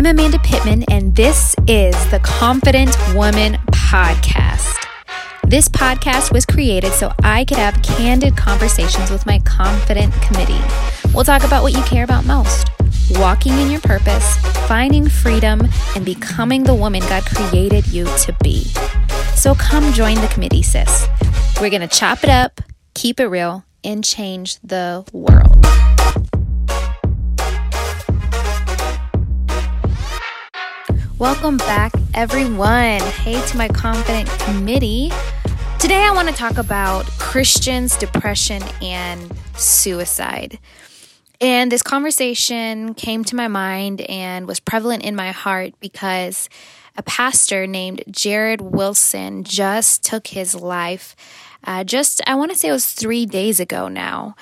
I'm Amanda Pittman, and this is the Confident Woman Podcast. This podcast was created so I could have candid conversations with my confident committee. We'll talk about what you care about most walking in your purpose, finding freedom, and becoming the woman God created you to be. So come join the committee, sis. We're going to chop it up, keep it real, and change the world. Welcome back, everyone. Hey to my confident committee. Today, I want to talk about Christians, depression, and suicide. And this conversation came to my mind and was prevalent in my heart because a pastor named Jarrid Wilson just took his life. Uh, just, I want to say it was three days ago now.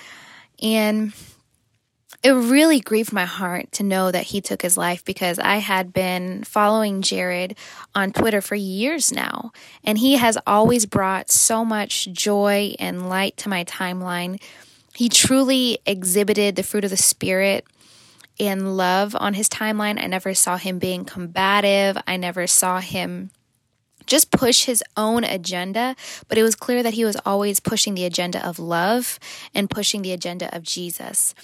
And it really grieved my heart to know that he took his life because I had been following Jarrid on Twitter for years now. And he has always brought so much joy and light to my timeline. He truly exhibited the fruit of the Spirit and love on his timeline. I never saw him being combative, I never saw him just push his own agenda, but it was clear that he was always pushing the agenda of love and pushing the agenda of Jesus.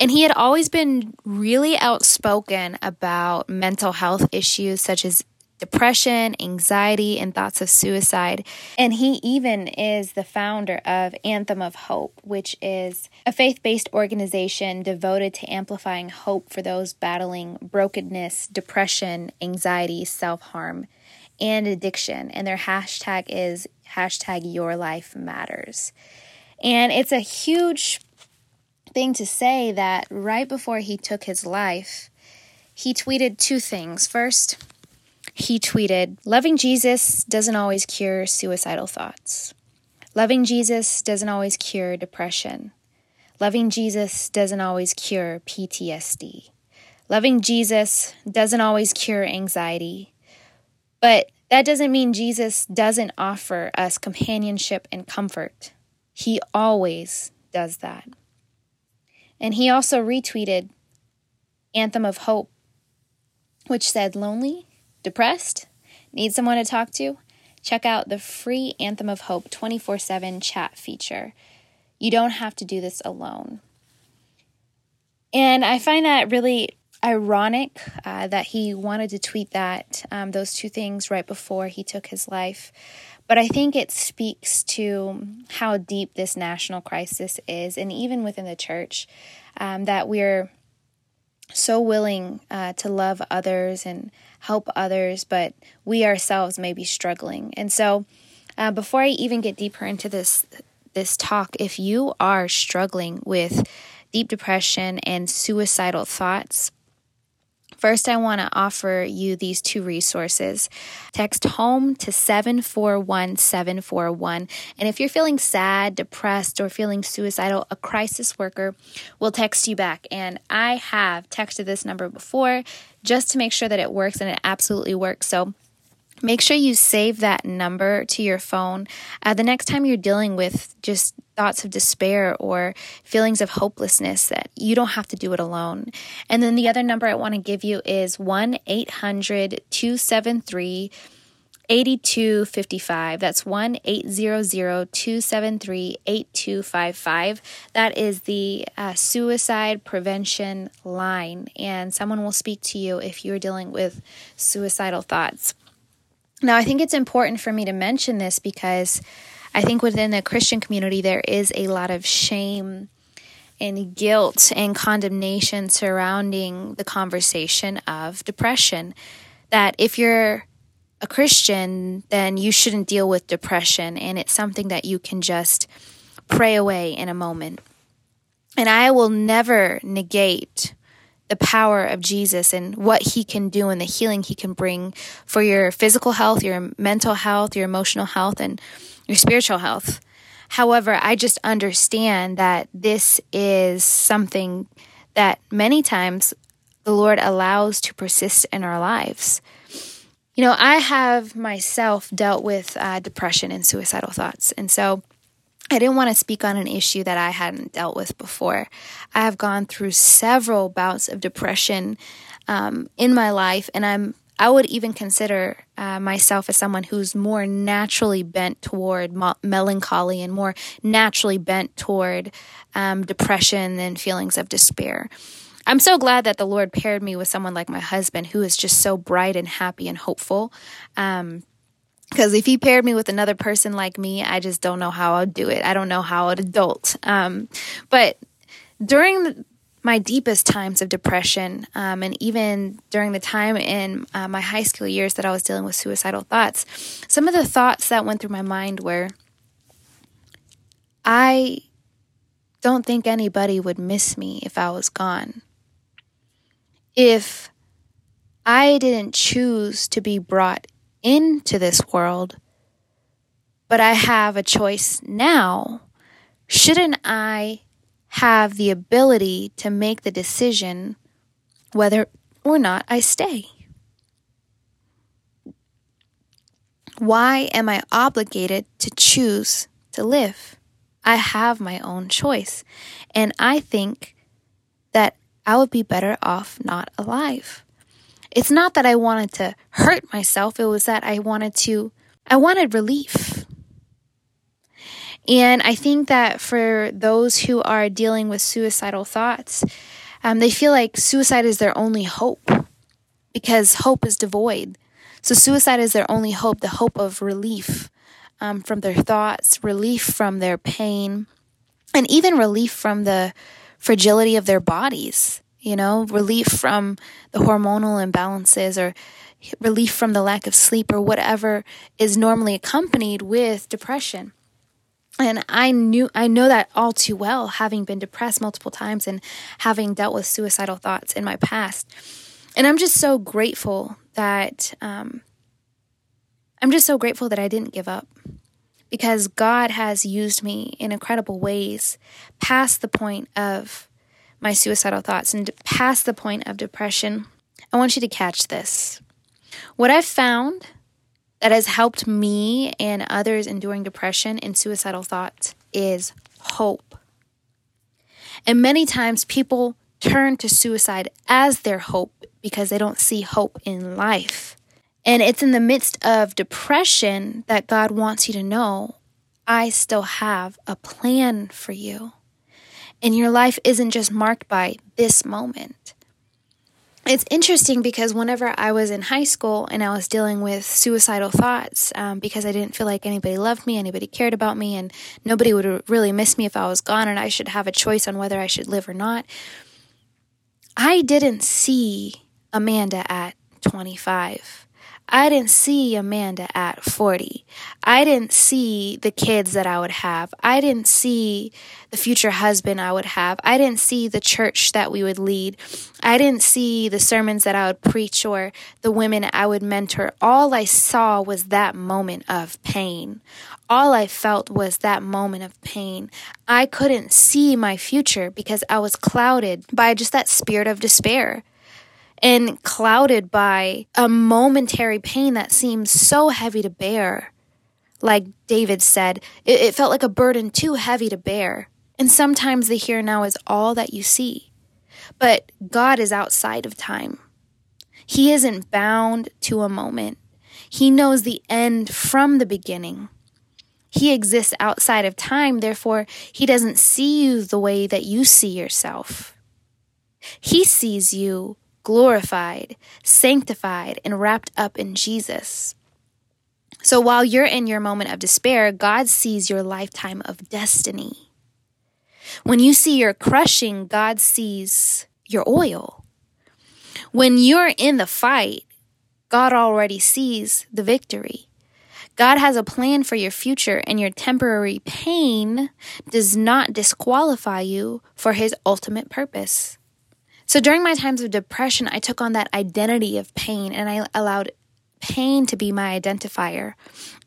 And he had always been really outspoken about mental health issues such as depression, anxiety, and thoughts of suicide. And he even is the founder of Anthem of Hope, which is a faith based organization devoted to amplifying hope for those battling brokenness, depression, anxiety, self harm, and addiction. And their hashtag is hashtag Your Life Matters. And it's a huge thing to say that right before he took his life, he tweeted two things. First, he tweeted, Loving Jesus doesn't always cure suicidal thoughts. Loving Jesus doesn't always cure depression. Loving Jesus doesn't always cure PTSD. Loving Jesus doesn't always cure anxiety. But that doesn't mean Jesus doesn't offer us companionship and comfort. He always does that. And he also retweeted Anthem of Hope, which said, Lonely, depressed, need someone to talk to? Check out the free Anthem of Hope 24 7 chat feature. You don't have to do this alone. And I find that really ironic uh, that he wanted to tweet that, um, those two things right before he took his life. But I think it speaks to how deep this national crisis is, and even within the church, um, that we're so willing uh, to love others and help others, but we ourselves may be struggling. And so, uh, before I even get deeper into this this talk, if you are struggling with deep depression and suicidal thoughts, First, I want to offer you these two resources. Text home to 741741. And if you're feeling sad, depressed, or feeling suicidal, a crisis worker will text you back. And I have texted this number before just to make sure that it works, and it absolutely works. So make sure you save that number to your phone. Uh, the next time you're dealing with just thoughts of despair or feelings of hopelessness, that you don't have to do it alone. And then the other number I want to give you is 1 800 273 8255. That's 1 800 273 8255. That is the uh, suicide prevention line, and someone will speak to you if you're dealing with suicidal thoughts. Now, I think it's important for me to mention this because I think within the Christian community, there is a lot of shame and guilt and condemnation surrounding the conversation of depression. That if you're a Christian, then you shouldn't deal with depression, and it's something that you can just pray away in a moment. And I will never negate the power of Jesus and what he can do and the healing he can bring for your physical health, your mental health, your emotional health, and your spiritual health. However, I just understand that this is something that many times the Lord allows to persist in our lives. You know, I have myself dealt with uh, depression and suicidal thoughts. And so I didn't want to speak on an issue that I hadn't dealt with before. I have gone through several bouts of depression um, in my life, and I'm I would even consider uh, myself as someone who's more naturally bent toward mo- melancholy and more naturally bent toward um, depression and feelings of despair. I'm so glad that the Lord paired me with someone like my husband who is just so bright and happy and hopeful. Um, because if he paired me with another person like me, I just don't know how I'd do it. I don't know how I'd adult. Um, but during the, my deepest times of depression, um, and even during the time in uh, my high school years that I was dealing with suicidal thoughts, some of the thoughts that went through my mind were I don't think anybody would miss me if I was gone. If I didn't choose to be brought into this world, but I have a choice now. Shouldn't I have the ability to make the decision whether or not I stay? Why am I obligated to choose to live? I have my own choice. And I think that I would be better off not alive. It's not that I wanted to hurt myself, it was that I wanted to, I wanted relief. And I think that for those who are dealing with suicidal thoughts, um, they feel like suicide is their only hope because hope is devoid. So, suicide is their only hope the hope of relief um, from their thoughts, relief from their pain, and even relief from the fragility of their bodies you know, relief from the hormonal imbalances or relief from the lack of sleep or whatever is normally accompanied with depression. And I knew I know that all too well, having been depressed multiple times and having dealt with suicidal thoughts in my past. And I'm just so grateful that um, I'm just so grateful that I didn't give up because God has used me in incredible ways past the point of my suicidal thoughts and past the point of depression, I want you to catch this. What I've found that has helped me and others enduring depression and suicidal thoughts is hope. And many times people turn to suicide as their hope because they don't see hope in life. And it's in the midst of depression that God wants you to know I still have a plan for you and your life isn't just marked by this moment. It's interesting because whenever I was in high school and I was dealing with suicidal thoughts um, because I didn't feel like anybody loved me, anybody cared about me, and nobody would really miss me if I was gone and I should have a choice on whether I should live or not, I didn't see Amanda at 25. I didn't see Amanda at 40. I didn't see the kids that I would have. I didn't see the future husband I would have. I didn't see the church that we would lead. I didn't see the sermons that I would preach or the women I would mentor. All I saw was that moment of pain. All I felt was that moment of pain. I couldn't see my future because I was clouded by just that spirit of despair and clouded by a momentary pain that seems so heavy to bear. Like David said, it, it, felt like a burden too heavy to bear. And sometimes the here now is all that you see. But God is outside of time. He isn't bound to a moment. He knows the end from the beginning. He exists outside of time, therefore, he doesn't see you the way that you see yourself. He sees you glorified, sanctified, and wrapped up in Jesus. So while you're in your moment of despair, God sees your lifetime of destiny. When you see your crushing, God sees your oil. When you're in the fight, God already sees the victory. God has a plan for your future, and your temporary pain does not disqualify you for his ultimate purpose. So during my times of depression, I took on that identity of pain and I allowed pain to be my identifier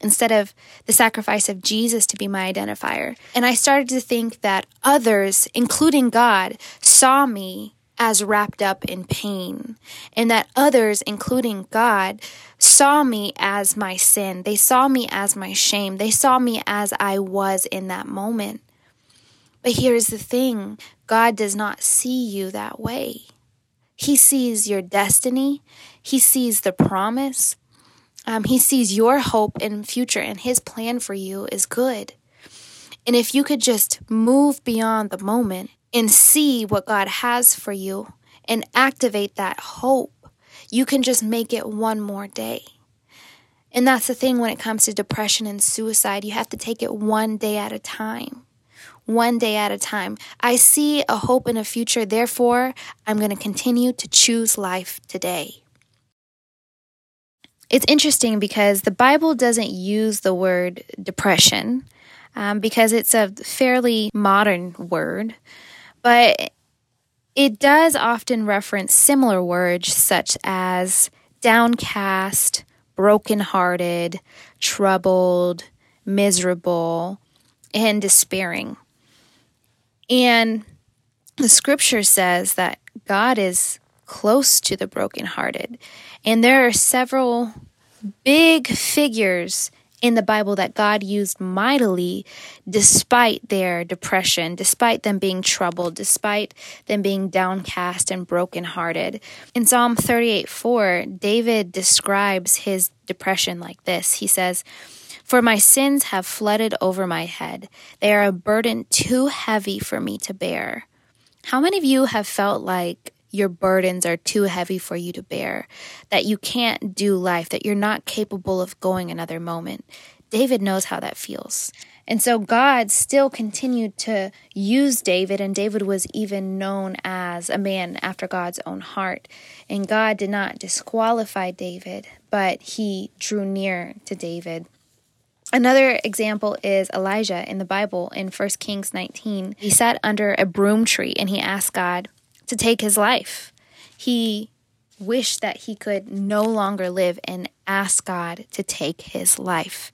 instead of the sacrifice of Jesus to be my identifier. And I started to think that others, including God, saw me as wrapped up in pain, and that others, including God, saw me as my sin. They saw me as my shame. They saw me as I was in that moment. But here's the thing God does not see you that way. He sees your destiny, He sees the promise, um, He sees your hope and future, and His plan for you is good. And if you could just move beyond the moment and see what God has for you and activate that hope, you can just make it one more day. And that's the thing when it comes to depression and suicide, you have to take it one day at a time. One day at a time. I see a hope in a future, therefore, I'm going to continue to choose life today. It's interesting because the Bible doesn't use the word depression um, because it's a fairly modern word, but it does often reference similar words such as downcast, brokenhearted, troubled, miserable, and despairing. And the scripture says that God is close to the brokenhearted. And there are several big figures in the Bible that God used mightily despite their depression, despite them being troubled, despite them being downcast and brokenhearted. In Psalm 38 4, David describes his depression like this He says, For my sins have flooded over my head, they are a burden too heavy for me to bear. How many of you have felt like your burdens are too heavy for you to bear, that you can't do life, that you're not capable of going another moment. David knows how that feels. And so God still continued to use David, and David was even known as a man after God's own heart. And God did not disqualify David, but he drew near to David. Another example is Elijah in the Bible in 1 Kings 19. He sat under a broom tree and he asked God, to take his life. He wished that he could no longer live and asked God to take his life.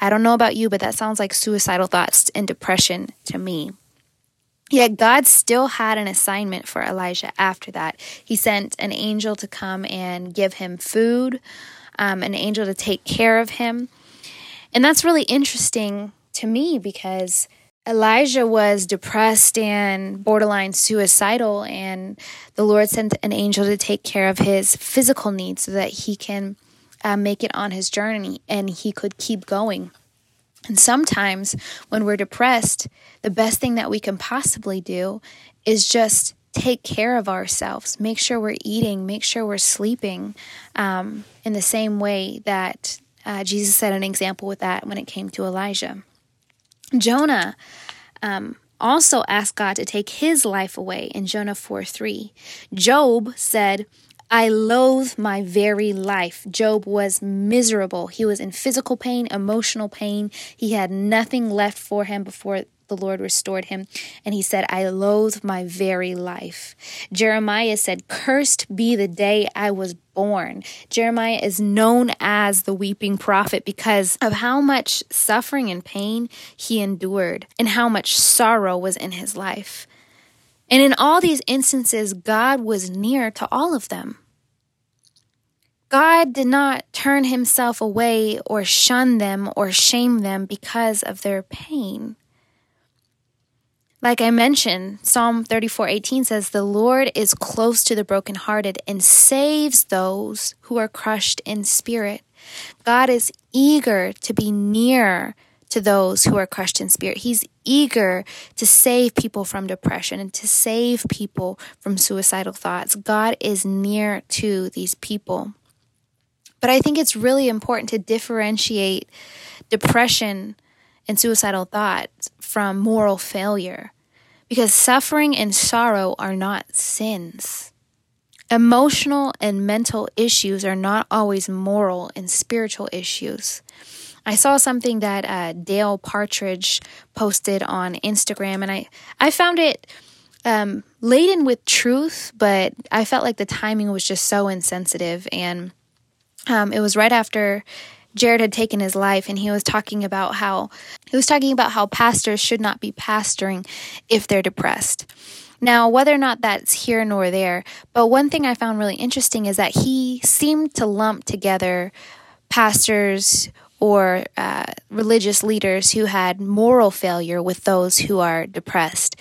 I don't know about you, but that sounds like suicidal thoughts and depression to me. Yet God still had an assignment for Elijah after that. He sent an angel to come and give him food, um, an angel to take care of him. And that's really interesting to me because Elijah was depressed and borderline suicidal, and the Lord sent an angel to take care of his physical needs so that he can uh, make it on his journey and he could keep going. And sometimes when we're depressed, the best thing that we can possibly do is just take care of ourselves, make sure we're eating, make sure we're sleeping um, in the same way that uh, Jesus set an example with that when it came to Elijah. Jonah um, also asked God to take his life away in Jonah 4 3. Job said, I loathe my very life. Job was miserable. He was in physical pain, emotional pain. He had nothing left for him before the Lord restored him. And he said, I loathe my very life. Jeremiah said, Cursed be the day I was born. Jeremiah is known as the weeping prophet because of how much suffering and pain he endured and how much sorrow was in his life. And in all these instances, God was near to all of them. God did not turn himself away or shun them or shame them because of their pain. Like I mentioned, Psalm 34:18 says, "The Lord is close to the brokenhearted and saves those who are crushed in spirit." God is eager to be near to those who are crushed in spirit. He's eager to save people from depression and to save people from suicidal thoughts. God is near to these people. But I think it's really important to differentiate depression and suicidal thoughts from moral failure because suffering and sorrow are not sins. Emotional and mental issues are not always moral and spiritual issues. I saw something that uh, Dale Partridge posted on Instagram, and I, I found it um, laden with truth, but I felt like the timing was just so insensitive. And um, it was right after Jarrid had taken his life and he was talking about how he was talking about how pastors should not be pastoring if they're depressed. Now, whether or not that's here nor there, but one thing I found really interesting is that he seemed to lump together pastors or uh, religious leaders who had moral failure with those who are depressed.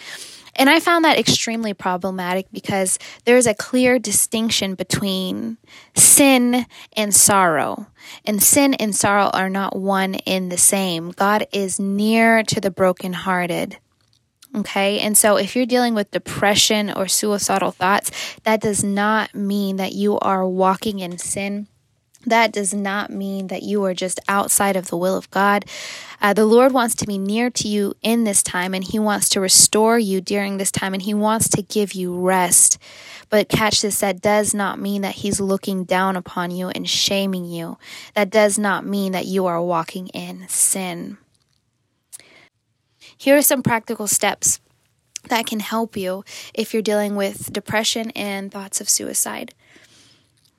And I found that extremely problematic because there's a clear distinction between sin and sorrow. And sin and sorrow are not one in the same. God is near to the brokenhearted. Okay. And so if you're dealing with depression or suicidal thoughts, that does not mean that you are walking in sin that does not mean that you are just outside of the will of God. Uh, the Lord wants to be near to you in this time, and He wants to restore you during this time, and He wants to give you rest. But catch this that does not mean that He's looking down upon you and shaming you. That does not mean that you are walking in sin. Here are some practical steps that can help you if you're dealing with depression and thoughts of suicide.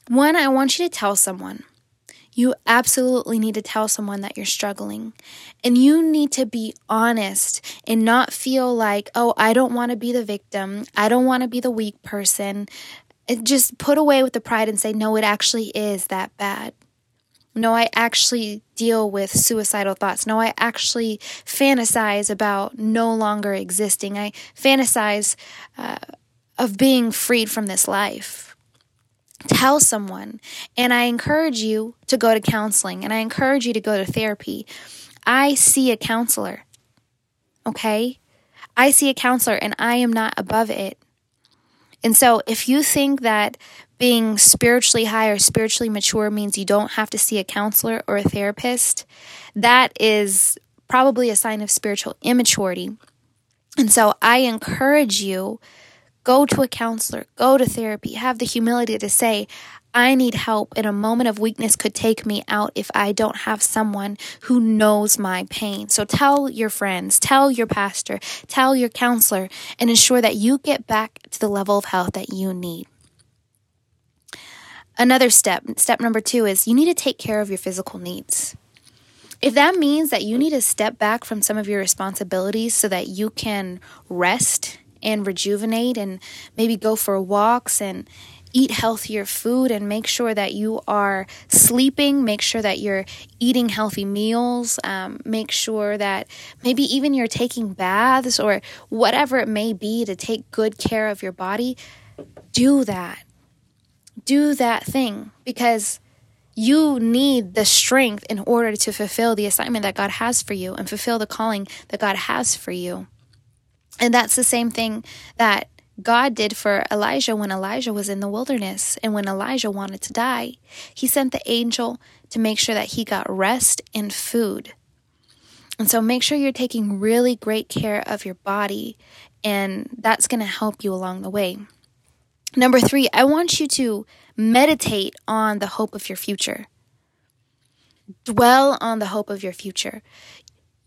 One, I want you to tell someone. You absolutely need to tell someone that you're struggling. And you need to be honest and not feel like, oh, I don't want to be the victim. I don't want to be the weak person. just put away with the pride and say, no, it actually is that bad. No, I actually deal with suicidal thoughts. No, I actually fantasize about no longer existing. I fantasize uh, of being freed from this life tell someone. And I encourage you to go to counseling and I encourage you to go to therapy. I see a counselor. Okay? I see a counselor and I am not above it. And so if you think that being spiritually high or spiritually mature means you don't have to see a counselor or a therapist, that is probably a sign of spiritual immaturity. And so I encourage you Go to a counselor, go to therapy, have the humility to say, I need help, and a moment of weakness could take me out if I don't have someone who knows my pain. So tell your friends, tell your pastor, tell your counselor, and ensure that you get back to the level of health that you need. Another step, step number two, is you need to take care of your physical needs. If that means that you need to step back from some of your responsibilities so that you can rest and rejuvenate and maybe go for walks and eat healthier food and make sure that you are sleeping, make sure that you're eating healthy meals, um, make sure that maybe even you're taking baths or whatever it may be to take good care of your body. Do that. Do that thing because you need the strength in order to fulfill the assignment that God has for you and fulfill the calling that God has for you. And that's the same thing that God did for Elijah when Elijah was in the wilderness and when Elijah wanted to die. He sent the angel to make sure that he got rest and food. And so make sure you're taking really great care of your body, and that's going to help you along the way. Number three, I want you to meditate on the hope of your future. Dwell on the hope of your future.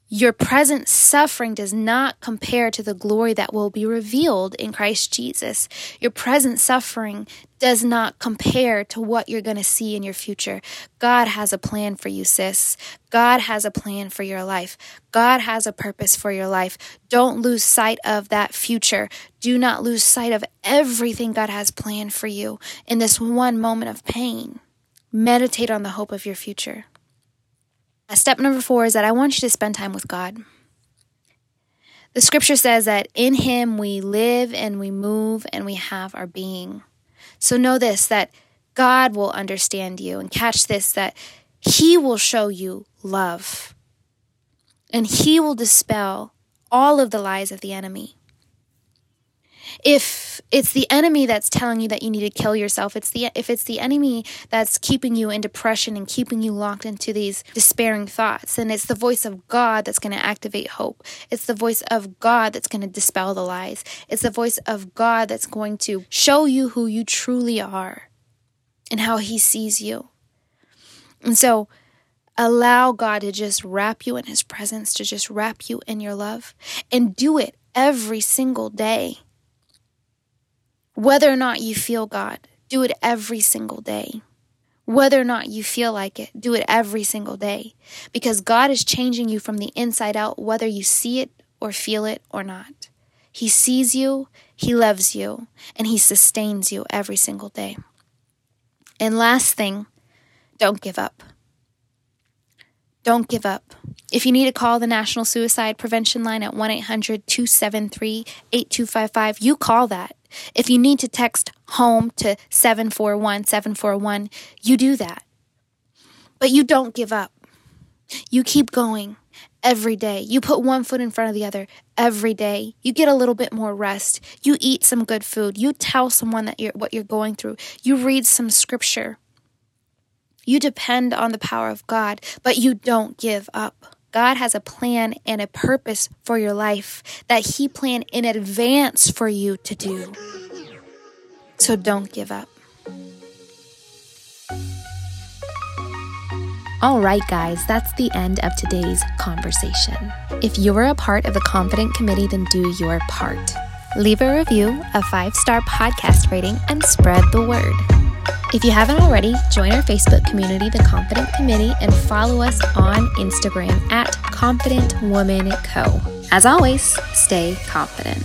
Your present suffering does not compare to the glory that will be revealed in Christ Jesus. Your present suffering does not compare to what you're going to see in your future. God has a plan for you, sis. God has a plan for your life. God has a purpose for your life. Don't lose sight of that future. Do not lose sight of everything God has planned for you in this one moment of pain. Meditate on the hope of your future. Step number four is that I want you to spend time with God. The scripture says that in Him we live and we move and we have our being. So know this that God will understand you and catch this that He will show you love and He will dispel all of the lies of the enemy if it's the enemy that's telling you that you need to kill yourself it's the if it's the enemy that's keeping you in depression and keeping you locked into these despairing thoughts then it's the voice of god that's going to activate hope. It's the voice of god that's going to dispel the lies. It's the voice of god that's going to show you who you truly are and how he sees you. And so allow god to just wrap you in his presence to just wrap you in your love and do it every single day whether or not you feel God, do it every single day. Whether or not you feel like it, do it every single day. Because God is changing you from the inside out, whether you see it or feel it or not. He sees you, He loves you, and He sustains you every single day. And last thing, don't give up. Don't give up. If you need to call the National Suicide Prevention Line at 1 800 273 8255, you call that. If you need to text home to 741 741, you do that. But you don't give up. You keep going every day. You put one foot in front of the other every day. You get a little bit more rest. You eat some good food. You tell someone that you're what you're going through. You read some scripture. You depend on the power of God, but you don't give up. God has a plan and a purpose for your life that He planned in advance for you to do. So don't give up. All right, guys, that's the end of today's conversation. If you're a part of the Confident Committee, then do your part. Leave a review, a five star podcast rating, and spread the word. If you haven't already, join our Facebook community, The Confident Committee, and follow us on Instagram at Confident Woman Co. As always, stay confident.